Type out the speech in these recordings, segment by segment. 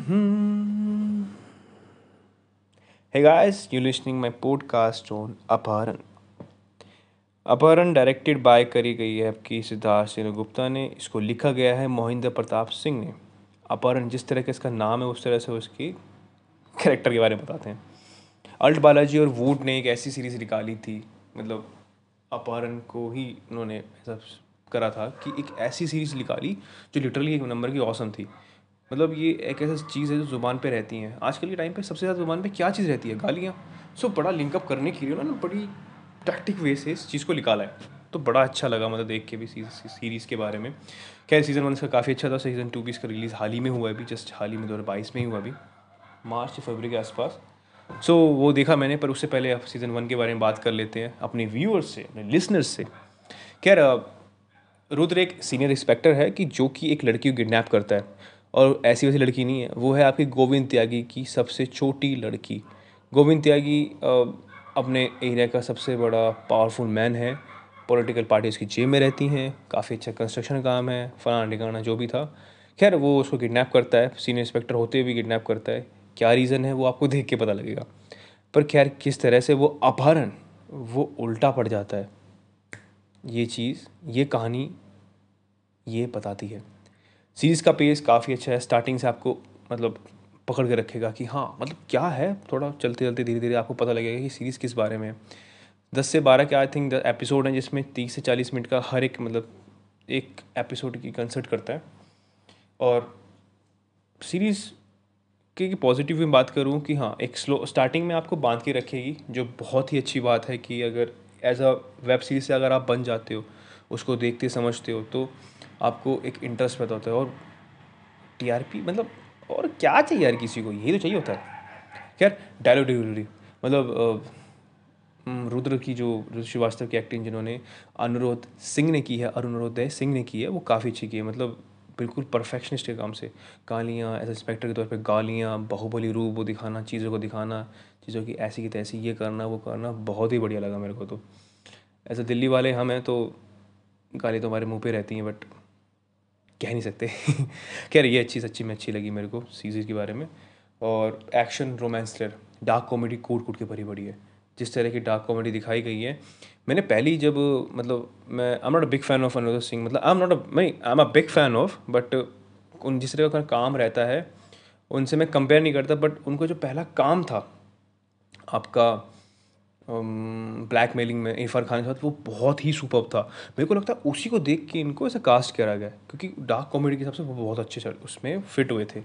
Hey guys, you're listening my podcast on अपहरण अपहरण directed by करी गई है आपकी सिद्धार्थ सिंह गुप्ता ने। इसको लिखा गया है मोहिंद्र प्रताप सिंह ने। अपहरण जिस तरह का इसका नाम है उस तरह से उसकी कैरेक्टर के बारे में बताते हैं। अल्ट बालाजी और वूड ने एक ऐसी सीरीज़ निकाली थी मतलब अपहरण को ही उन्होंने करा था कि एक ऐसी सीरीज़ निकाली जो लिटरली एक नंबर की औसम थी। मतलब ये एक ऐसा चीज़ है जो ज़ुबान पे रहती हैं। आजकल के टाइम पे सबसे ज़्यादा ज़ुबान पे क्या चीज़ रहती है? गालियाँ। सो बड़ा लिंकअप करने के लिए उन्होंने बड़ी टैक्टिक वे से इस चीज़ को निकाला है। तो बड़ा अच्छा लगा मतलब देख के भी सीरीज़ के बारे में। खैर सीज़न वन इसका काफ़ी अच्छा था। सीज़न टू भी इसका रिलीज़ हाल ही में हुआ अभी जस्ट हाल ही में दो हज़ार बाईस में ही हुआ अभी। मार्च फरवरी के आसपास। सो वो देखा मैंने, पर उससे पहले आप सीज़न वन के बारे में बात कर लेते हैं, अपने व्यूअर्स से, अपने लिसनर्स से। खैर रुद्र एक सीनियर इंस्पेक्टर है कि जो कि एक लड़की को किडनैप करता है। और ऐसी वैसी लड़की नहीं है। वो है आपकी गोविंद त्यागी की सबसे छोटी लड़की। गोविंद त्यागी अपने एरिया का सबसे बड़ा पावरफुल मैन है। पॉलिटिकल पार्टी उसकी जेब में रहती हैं, काफ़ी अच्छा कंस्ट्रक्शन काम है, फलाना ठिकाना जो भी था। खैर, वो उसको किडनैप करता है सीनियर इंस्पेक्टर होते हुए किडनैप करता है। क्या रीज़न है, वो आपको देख के पता लगेगा। पर खैर, किस तरह से वो अपहरण, वो उल्टा पड़ जाता है। ये चीज़, ये कहानी, ये बताती है। सीरीज़ का पेस काफ़ी अच्छा है। स्टार्टिंग से आपको मतलब पकड़ के रखेगा कि हाँ मतलब क्या है? थोड़ा चलते चलते धीरे धीरे आपको पता लगेगा कि सीरीज़ किस बारे में दस से बारह के आई थिंक एपिसोड हैं जिसमें तीस से चालीस मिनट का हर एक मतलब एक एपिसोड की कंसर्ट करता है। और सीरीज़ की पॉजिटिव में बात करूँ कि हाँ एक स्लो स्टार्टिंग में आपको बाँध के रखेगी, जो बहुत ही अच्छी बात है कि अगर एज अ वेब सीरीज़ से अगर आप बन जाते हो उसको देखते समझते हो तो आपको एक इंटरेस्ट पैदा होता है। और टीआरपी मतलब और क्या चाहिए यार किसी को? यही तो चाहिए होता है। खैर डायलॉग डिलीवरी मतलब रुद्र की जो रुद्र श्रीवास्तव की एक्टिंग जिन्होंने अनुरोध सिंह ने की है अरुणोदय सिंह ने की है, वो काफ़ी अच्छी की है। मतलब बिल्कुल परफेक्शनिस्ट के काम से। गालियाँ एज इंस्पेक्टर के तौर पे गालियाँ, बाहुबली रूप, वो दिखाना, चीज़ों को दिखाना, चीज़ों की ऐसी की तैसी, ये करना, वो करना, बहुत ही बढ़िया लगा मेरे को तो। ऐसे दिल्ली वाले हम हैं तो गाली तो हमारे मुँह पे रहती हैं बट कह नहीं सकते। रही ये अच्छी सच्ची में अच्छी लगी मेरे को सीरीज़ के बारे में। और action romance thriller dark comedy कूट कूट के भरी पड़ी है। जिस तरह की डार्क कॉमेडी दिखाई गई है, मैंने पहली जब मतलब मैं I am not a big fan of Anurag Singh मतलब I am not a I am a big fan of but उन, जिस तरह का काम रहता है, उनसे मैं कंपेयर नहीं करता बट उनको जो पहला काम था, आपका ब्लैक मेलिंग में इरफान खान के साथ, वो बहुत ही सुपर था। मेरे को लगता है उसी को देख के इनको ऐसा कास्ट करा गया क्योंकि डार्क कॉमेडी के हिसाब से वो बहुत अच्छे चल, उसमें फिट हुए थे।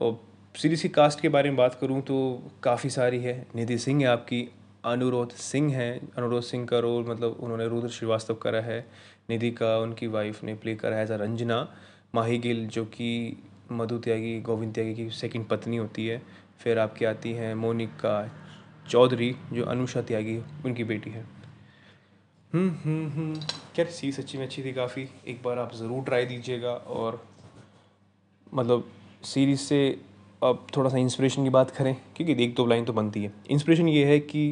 और सीरीज़ की कास्ट के बारे में बात करूँ तो काफ़ी सारी है। निधि सिंह है आपकी, अनुरोध सिंह है। अनुरोध सिंह का रोल मतलब उन्होंने रुद्र श्रीवास्तव करा है। निधि का, उनकी वाइफ ने प्ले करा है एज रंजना। माही गिल, जो कि मधु त्यागी, गोविंद त्यागी की सेकंड पत्नी होती है। फिर आपकी आती हैं मोनिका चौधरी, जो अनुषा त्यागी, उनकी बेटी है। क्या सी सच्ची में अच्छी थी काफ़ी। एक बार आप ज़रूर ट्राई दीजिएगा और मतलब सीरीज़ से अब थोड़ा सा इंस्पिरेशन की बात करें, क्योंकि एक दो लाइन तो बनती है। इंस्पिरेशन ये है कि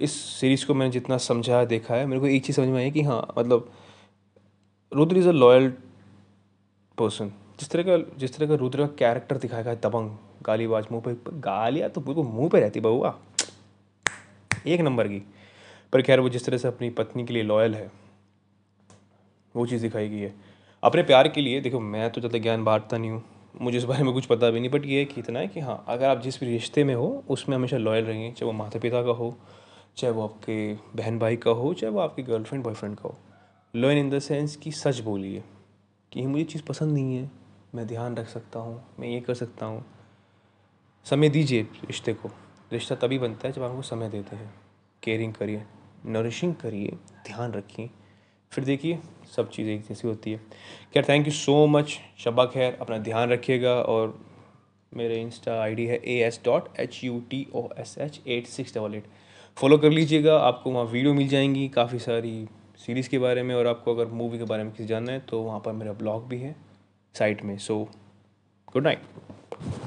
इस सीरीज़ को मैंने जितना समझा, देखा है, मेरे को एक चीज़ समझ में आई कि हाँ मतलब Rudra is a loyal person जिस तरह का, जिस तरह का रुद्र का कैरेक्टर दिखाया गया है, दबंग। गालीबाज मुँह पे, गालियाँ तो बिल्कुल मुँह पे रहती बहुआ एक नंबर की। पर खैर, वो जिस तरह से अपनी पत्नी के लिए लॉयल है, वो चीज़ दिखाई गई है। अपने प्यार के लिए, देखो, मैं तो ज़्यादा ज्ञान बांटता नहीं हूँ। मुझे इस बारे में कुछ पता भी नहीं बट ये कि इतना है कि हाँ अगर आप जिस भी रिश्ते में हो, उसमें हमेशा लॉयल रहेंगे चाहे वो माता पिता का हो, चाहे वो आपके बहन भाई का हो, चाहे वो आपकी गर्लफ्रेंड बॉयफ्रेंड का हो। लॉयल इन द सेंस कि सच बोलिए, कि मुझे चीज़ पसंद नहीं है, मैं ध्यान रख सकता हूँ, मैं ये कर सकता हूँ। समय दीजिए रिश्ते को। रिश्ता तभी बनता है जब आपको समय देते हैं। केयरिंग करिए नरिशिंग करिए, ध्यान रखिए। फिर देखिए, सब चीज़ें एक जैसी होती है। खैर thank you so much Shaba खैर, अपना ध्यान रखिएगा और मेरे इंस्टा आईडी है A S dot H U T O S H eight six double eight follow कर लीजिएगा, आपको वहाँ वीडियो मिल जाएँगी काफ़ी सारी सीरीज़ के बारे में और आपको अगर मूवी के बारे में किसी जानना है तो वहाँ पर मेरा ब्लॉग भी है साइट में। So good night